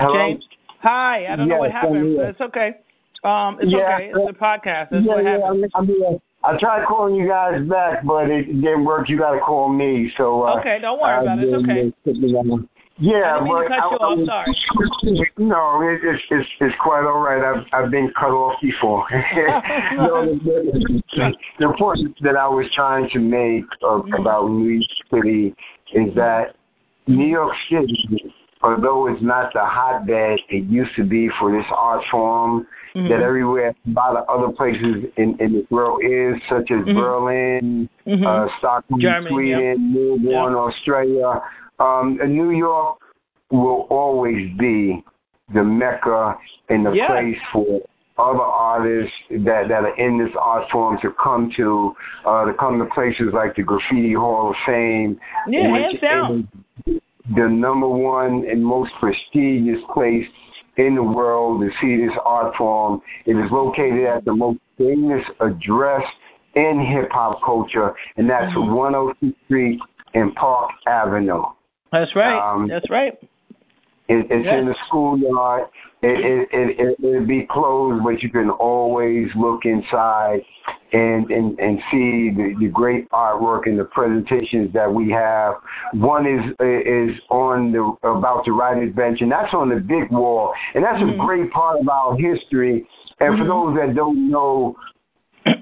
Hello? James. Hi. I don't know what happened. here. It's okay. Um, it's Yeah, okay. It's a podcast. That's yeah, what yeah. I'm, here. I tried calling you guys back, but it didn't work. You got to call me. So uh, Okay, don't worry I about it. It's okay. uh, put me on. Yeah, I didn't mean to but you I, off. Sorry. No, it, it's it's it's quite all right. I've I've been cut off before. no, the, the, the point that I was trying to make of, about New York City is that New York City, although it's not the hotbed it used to be for this art form, Mhm. that everywhere a lot of other places in, in the world is, such as Mhm. Berlin, Mhm. uh, Stockholm, Germany, Sweden, Melbourne, Australia. Um, and New York will always be the mecca and the Yeah. place for other artists that, that are in this art form to come to, uh, to come to places like the Graffiti Hall of Fame, Yeah, hands down. The number one and most prestigious place in the world to see this art form. It is located at the most famous address in hip hop culture, and that's Mhm. 106th Street and Park Avenue. That's right. Um, That's right. It, it's Yes. in the schoolyard. It, it, it, it, it'll be closed, but you can always look inside and, and, and see the, the great artwork and the presentations that we have. One is is on the about the writer's bench, and that's on the big wall. And that's Mhm. a great part of our history. And for Mhm. those that don't know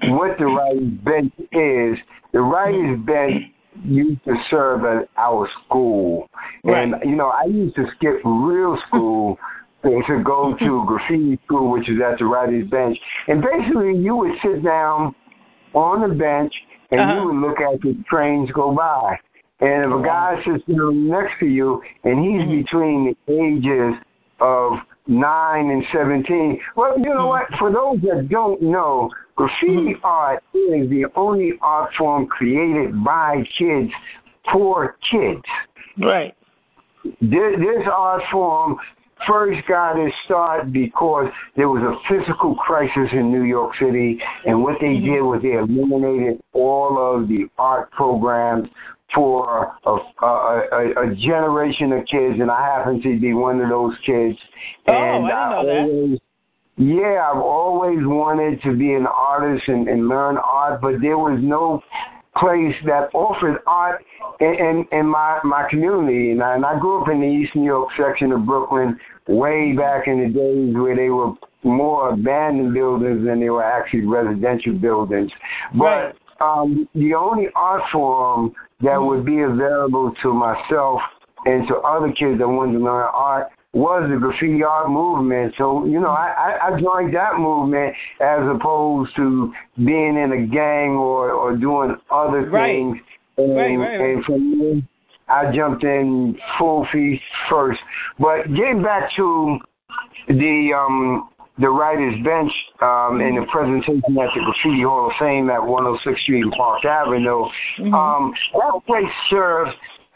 what the writer's bench is, the writer's bench used to serve at our school. And, you know, I used to skip real school to to go to graffiti school, which is at the writer's bench. And basically, you would sit down on the bench and Uh-huh. you would look at the trains go by. And if a guy sits down next to you and he's Mhm. between the ages of 9 and 17, well, you know Mhm. what? For those that don't know, graffiti Mhm. art is the only art form created by kids for kids. Right. This, this art form first got its start because there was a physical crisis in New York City, and what they mm-hmm. did was they eliminated all of the art programs for a, a, a, a generation of kids, and I happen to be one of those kids. Oh, and I didn't know that. always, yeah, I've always wanted to be an artist and, and learn art, but there was no place that offered art in, in, in my, my community. And I, and I grew up in the East New York section of Brooklyn way back in the days where they were more abandoned buildings than they were actually residential buildings. But Right. um, the only art form that would be available to myself and to other kids that wanted to learn art was the graffiti art movement. So, you know, I, I, I joined that movement as opposed to being in a gang or, or doing other Right. things. And, Right, right, right. and for me, I jumped in full feet first. But getting back to the um the writers bench um and the presentation at the Graffiti Hall of Fame at 106th Street and Park Avenue, Mhm. um that place serves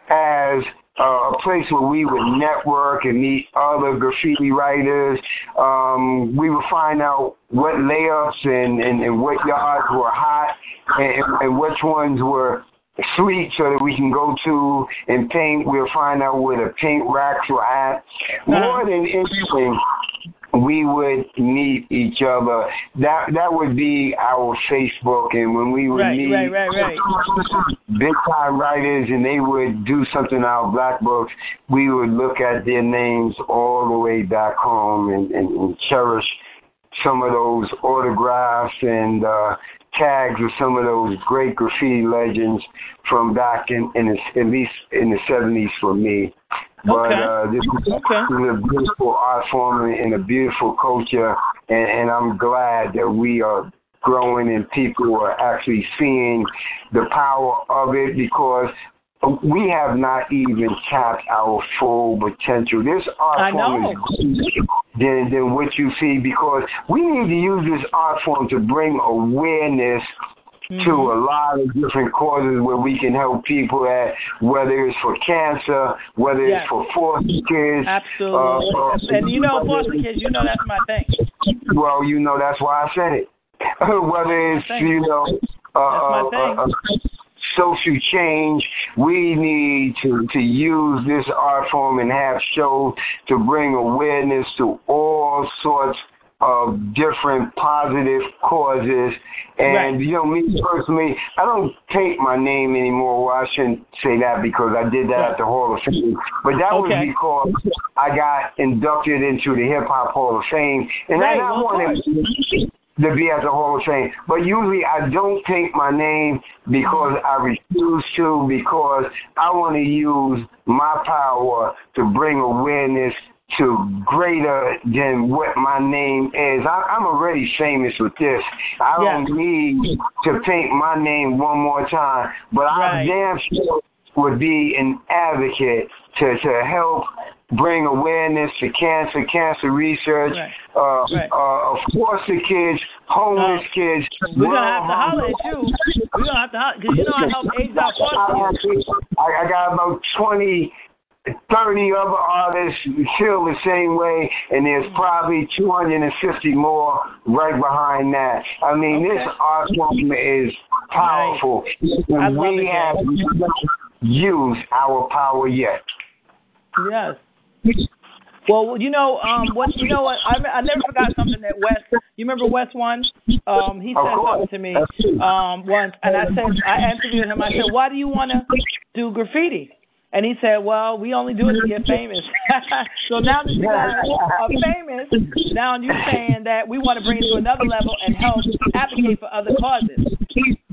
as uh, a place where we would network and meet other graffiti writers. Um, we would find out what layups and, and, and what yards were hot and, and which ones were sweet so that we can go to and paint. We'll find out where the paint racks were at. More than anything, we would meet each other. That that would be our Facebook, and when we would Right, meet right, right, right. big time writers, and they would do something in our black books, we would look at their names all the way back home and, and, and cherish some of those autographs and uh, tags of some of those great graffiti legends from back in, in the, at least in the 70s for me. But Okay. uh, this, is, Okay. a beautiful art form and a beautiful culture, and, and I'm glad that we are growing and people are actually seeing the power of it because we have not even tapped our full potential. This art form is greater than, than what you see because we need to use this art form to bring awareness to Mhm. a lot of different causes where we can help people at whether it's for cancer, whether Yes. it's for foster kids. Absolutely. uh, and you know, foster kids, you know that's my thing. Well, you know that's why I said it. whether it's you know uh, uh, uh, uh, social change, we need to, to use this art form and have shows to bring awareness to all sorts of different positive causes. And, Right. you know, me personally, I don't take my name anymore. Well, I shouldn't say that because I did that at the Hall of Fame. But that was because I got inducted into the Hip Hop Hall of Fame. And Right, I, well, wanted to be at the Hall of Fame. But usually I don't take my name because I refuse to, because I want to use my power to bring awareness to greater than what my name is. I, I'm already famous with this. I don't need to paint my name one more time, but I damn sure would be an advocate to, to help bring awareness to cancer, cancer research. Right. Uh, Right. uh, of course, the kids, homeless Uh, kids. We're gonna have to holler at you. We're gonna have to holler because you know I help AIDS out foster. I, I got about 20, 30 other artists feel the same way, and there's probably 250 more right behind that. I mean, this art form is powerful. And we have used our power yet. Yes. Well, you know, um, what you know what? I, I never forgot something that Wes. You remember Wes one? Um, he said something to me um once, and I said I interviewed him. I said, "Why do you want to do graffiti?" And he said, "Well, we only do it to get famous." so now that you guys are famous, now you're saying that we want to bring it to another level and help advocate for other causes.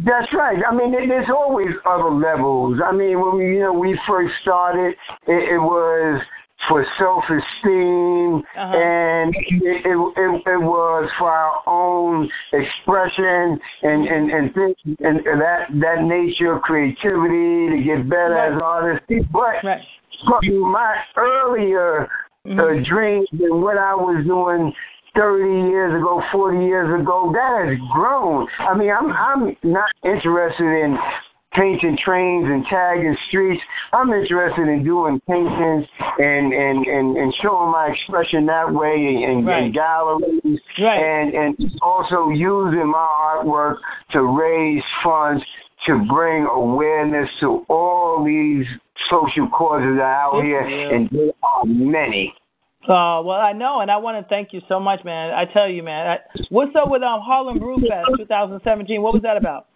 That's right. I mean, there- there's always other levels. I mean, when we, you know, we first started, it, it was for self-esteem, Uh-huh. and it, it, it, it was for our own expression and and and, things, and, that that nature of creativity to get better Right. as artists. But Right. my earlier Mhm. uh, dreams and what I was doing 30 years ago, 40 years ago, that has grown. I mean, I'm I'm not interested in painting trains and tagging streets. I'm interested in doing paintings and and and, and showing my expression that way in, Right. in galleries Right. and and also using my artwork to raise funds to bring awareness to all these social causes that are out here, and there are many. Uh, well, I know, and I want to thank you so much, man. I tell you, man. I, what's up with um Harlem Brew Fest 2017? What was that about?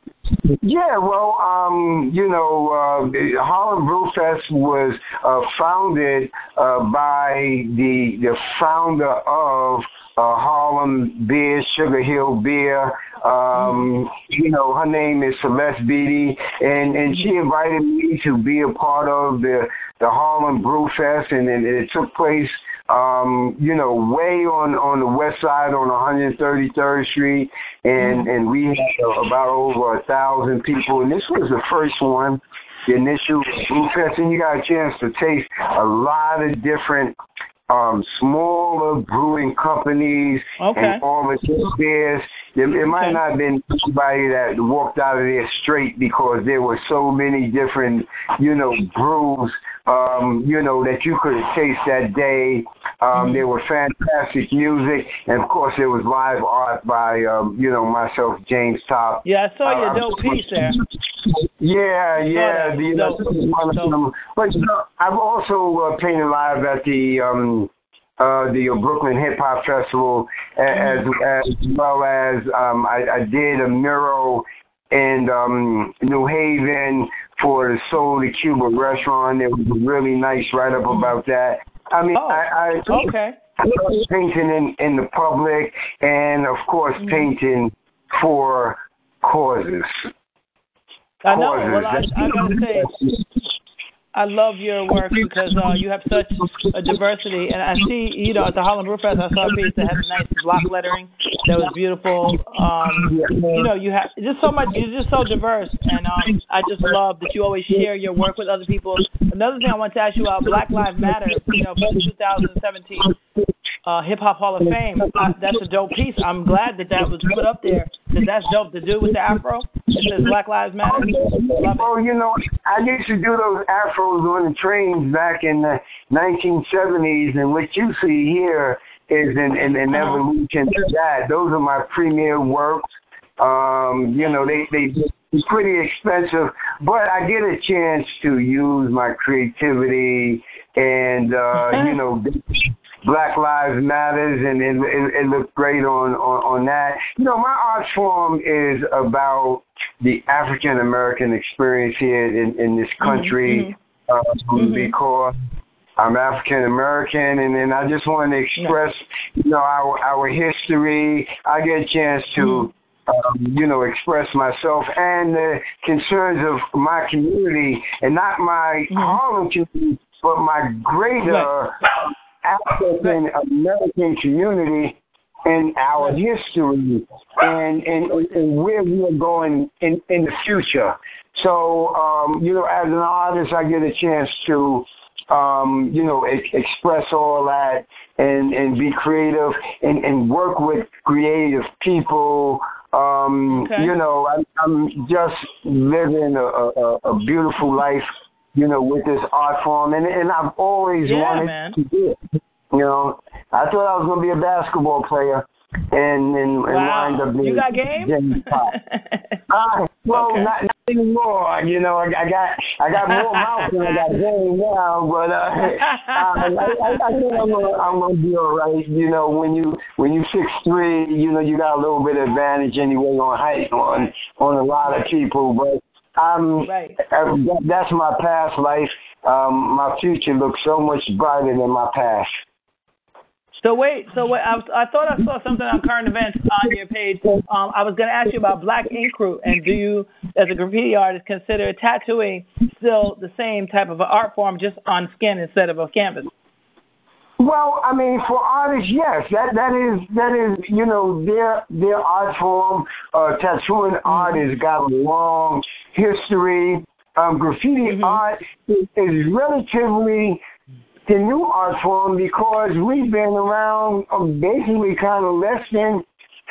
Yeah, well, um, you know, uh, Harlem Brew Fest was uh, founded uh, by the the founder of uh, Harlem Beer, Sugar Hill Beer. Um, you know, her name is Celeste Beatty, and and she invited me to be a part of the the Harlem Brew Fest, and it, it took place um, you know, way on on the west side on 133rd Street, and and we had about over a thousand people, and this was the first one, the initial brew fest, and you got a chance to taste a lot of different um, smaller brewing companies Okay. and all the beers. It, it might Okay. not have been somebody that walked out of there straight because there were so many different, you know, brews, um, you know, that you could taste that day. Um, There were fantastic music, and of course, there was live art by, um, you know, myself, James Top. Yeah, I saw your Uh, dope piece there. Yeah, yeah, that. you know, of them. But you know, I've also uh, painted live at the um, uh, the Brooklyn Hip Hop Festival, as as well as um, I, I did a mural in um, New Haven for the Soul de Cuba restaurant. There was a really nice write up about that. I mean, Oh, I, I okay. I love painting in, in the public and of course Mm-hmm. painting for causes. I know. Causes. Well, I, I gotta say, I love your work because uh, you have such a diversity, and I see, you know, at the Harlem Brew Fest, I saw a piece that had nice block lettering that was beautiful. Um, you know, you have just so much. You're just so diverse, and um, I just love that you always share your work with other people. Another thing I want to ask you about Black Lives Matter. You know, 2017 uh, Hip Hop Hall of Fame. Uh, that's a dope piece. I'm glad that that was put up there. Cause that's dope to do with the afro. Says Black Lives Matter. Love. Oh, you know, I used to do those afros on the trains back in the 1970s, and what you see here is an, an, an evolution to that. Those are my premier works. Um, you know, they they it's pretty expensive, but I get a chance to use my creativity and uh, you know Black Lives Matters, and it, it, it looked great on, on on that. You know, my art form is about the African American experience here in in this mm-hmm, country mm-hmm. Um, mm-hmm. because. I'm African American, and then I just want to express, you know, our our history. I get a chance to mm-hmm um, you know, express myself and the concerns of my community, and not my mm-hmm. Harlem community, but my greater African American community and our history and, and, and where we are going in, in the future. So, um, you know, as an artist, I get a chance to, um, you know, e- express all that and, and be creative and, and work with creative people um, okay. You know, I, I'm just living a, a, a beautiful life, you know, with this art form, and and I've always yeah, wanted man. to do it. You know, I thought I was going to be a basketball player, and and, wow. and wind up being you got game. Uh, well, okay. not, not anymore. You know, I, I got I got more mouth than I got game now, but uh, I, I, I think I'm gonna I'm gonna be all right. You know, when you when you six three, you know, you got a little bit of advantage anyway on height on on a lot of people, but. Um, right. Uh, that's my past life. Um, my future looks so much brighter than my past. So wait, so wait. I, was, I thought I saw something on current events on your page. Um, I was going to ask you about Black Ink Crew, and do you, as a graffiti artist, consider tattooing still the same type of art form, just on skin instead of a canvas? Well, I mean, for artists, yes, that that is that is you know their their art form. Uh, tattooing mm-hmm. art has got a long history. Um, graffiti mm-hmm. art is, is relatively the new art form because we've been around uh, basically kind of less than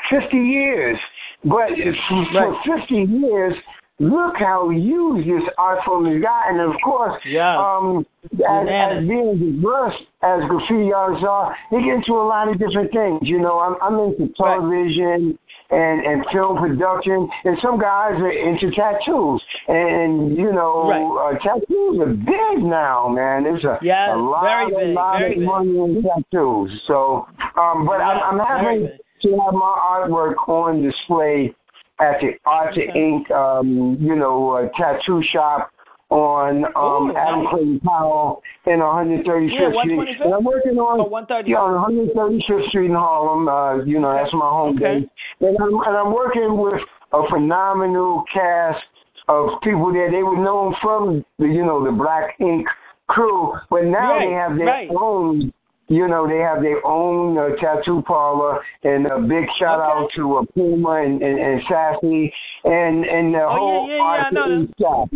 50 years. But for 50 years, look how huge this art form has gotten. And of course, yeah. um, as, as being diverse as graffiti artists are, they get into a lot of different things. You know, I'm, I'm into television and, and film production, and some guys are into tattoos. And, you know, right. uh, tattoos are big now, man. There's a, yes, a lot, very big, a lot very of big. money in tattoos. So, um, but I'm, I'm happy to have my artwork on display at the Art okay. Ink, um, you know, uh, tattoo shop on um, Ooh, Adam nice. Clayton Powell in 135th Yeah, Street. And I'm working on Oh, yeah, on 135th Street in Harlem. Uh, you know, that's my home Okay. base. And I'm, and I'm working with a phenomenal cast of people there. They were known from the, you know, the Black Ink crew, but now Right, they have their right. own you know, they have their own uh, tattoo parlor, and a big shout Okay. out to uh, Puma and, and, and Sassy and and the Oh, yeah, whole yeah, yeah, I Art know them. Ink shop.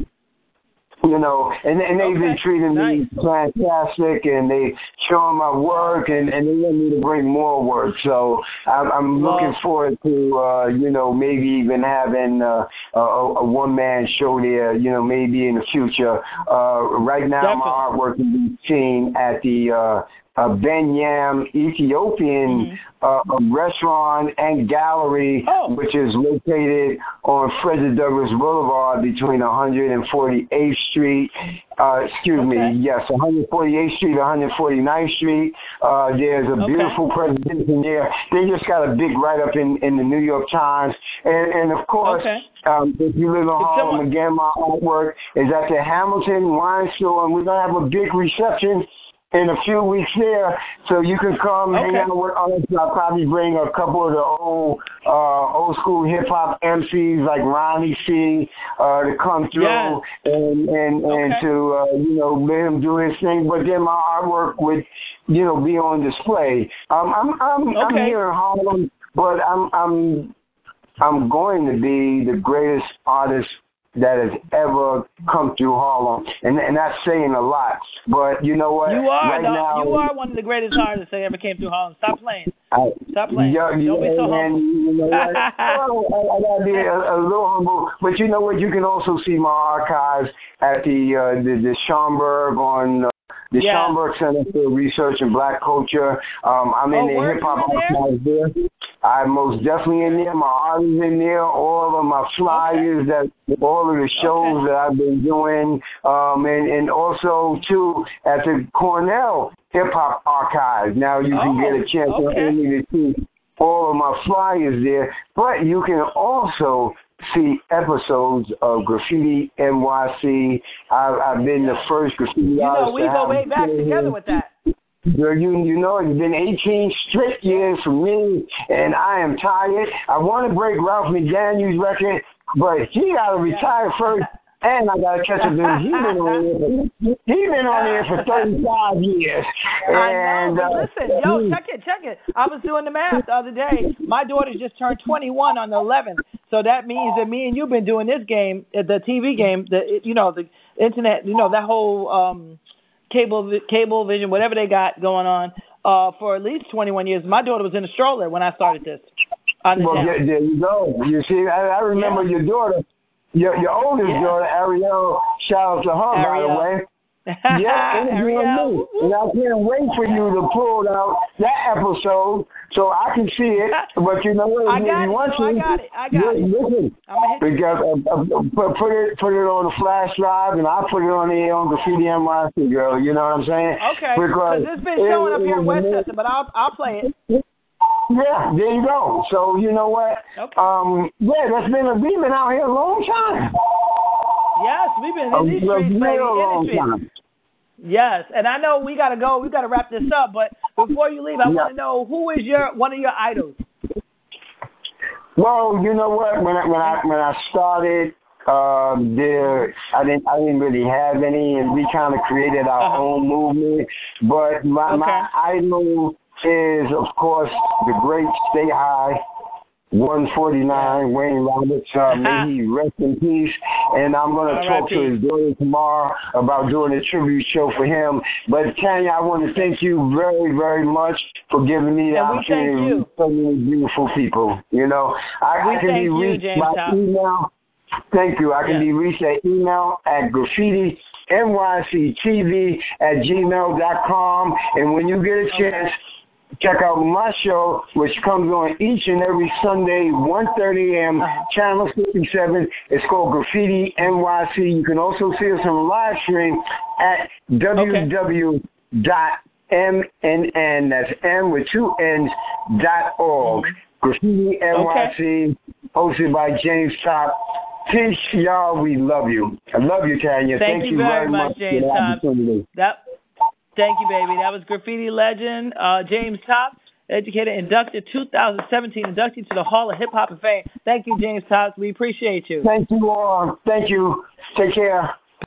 You know, and and they've been treating nice. me fantastic, and they showing my work, and and they want me to bring more work. So I'm, I'm Well- looking forward to uh, you know maybe even having uh, a, a one man show there. You know, maybe in the future. Uh, right now, my artwork can be seen at the uh, uh, Benyam Ethiopian uh, restaurant and gallery, Oh. which is located on Frederick Douglass Boulevard between 148th Street. Uh, excuse Okay. me, yes, 148th Street, 149th Street. Uh, there's a Okay. beautiful presentation there. They just got a big write up in, in the New York Times, and, and of course. Okay. Um, if you live in Harlem, again, my artwork is at the Hamilton Wine Store, and we're gonna have a big reception in a few weeks there, so you can come hang Okay. out with us. I'll probably bring a couple of the old, uh, old school hip hop MCs like Ronnie C uh, to come through Yes. and and and Okay. to uh, you know let him do his thing. But then my artwork would you know be on display. Um, I'm I'm I'm here in Harlem, but I'm I'm I'm going to be the greatest artist that has ever come through Harlem, and and that's saying a lot. But you know what? You are right the, now, you are one of the greatest artists that ever came through Harlem. Stop playing. I, Stop playing. Yeah, Don't yeah, be so humble. You know I, I gotta be a, a little humble, but you know what? You can also see my archives at the uh, the, the Schomburg on uh, the yeah. Schomburg Center for Research in Black Culture. Um, I'm in oh, the hip hop archives there. I'm most definitely in there. My art is in there. All of my flyers okay. that all of the shows okay. that I've been doing, um, and and also too at the Cornell Hip Hop Archive. Now you can oh, get a chance okay. to see all of my flyers there, but you can also see episodes of Graffiti NYC. I've, I've been the first graffiti you know, we go way back together with that. You, you know, it's been 18 straight years for me, and I am tired. I want to break Ralph McDaniels' record, but he got to retire first. And I gotta catch up to him. He been on here. He been on here for thirty five years. And, I know. Uh, listen, yo, check it, check it. I was doing the math the other day. My daughter just turned twenty one on the eleventh, so that means that me and you've been doing this game, uh, the TV game, the you know the internet, you know that whole um cable cable vision, whatever they got going on, uh, for at least twenty one years. My daughter was in a stroller when I started this. well, there, there, you go. You see, I, I remember yeah. your daughter your your oldest yeah. daughter, Ariel, shout out to her Ariel. by the way. Yeah, interviewing me. And I can't wait for you to pull out that episode so I can see it. But you know what? I got you it. want no, I got it. I got it. Listen, because uh, uh, put, put it put it on the flash drive, and I put it on the on Graffiti NYC, girl. You know what I'm saying? Okay. Because it's been showing it, up here in Westchester, but I'll I'll play it. Yeah, there you go. So you know what? Okay. Um, yeah, that's been a, we've out here a long time. Yes, we've been in these streets, baby. Long time. Yes, and I know we gotta go. We gotta wrap this up. But before you leave, I yeah. want to know who is your one of your idols. Well, you know what? When I when I when I started, um, there I didn't I didn't really have any, and we kind of created our uh-huh. own movement. But my okay. my idol is, of course, the great Stay High. 149 Wayne Roberts, uh, may he rest in peace. And I'm going to talk to his daughter tomorrow about doing a tribute show for him. But Tanya, I want to thank you very, very much for giving me the opportunity to meet so many beautiful people. You know, I, we I can be reached by email. Thank you. I can yeah. be reached at email at graffiti nyctv at gmail.com. And when you get a chance, check out my show, which comes on each and every Sunday, 1.30 a.m., uh-huh. Channel 57. It's called Graffiti NYC. You can also see us on live stream at www.mnn, that's M with two N's, dot org. Mm-hmm. Graffiti NYC, okay. hosted by James Top. Peace, y'all. We love you. I love you, Tanya. Thank, Thank you, very much, much James Top. That Thank you, baby. That was graffiti legend uh, James Top, educator, inducted 2017, inducted to the Hall of Hip Hop and Fame. Thank you, James Top. We appreciate you. Thank you all. Thank you. Take care.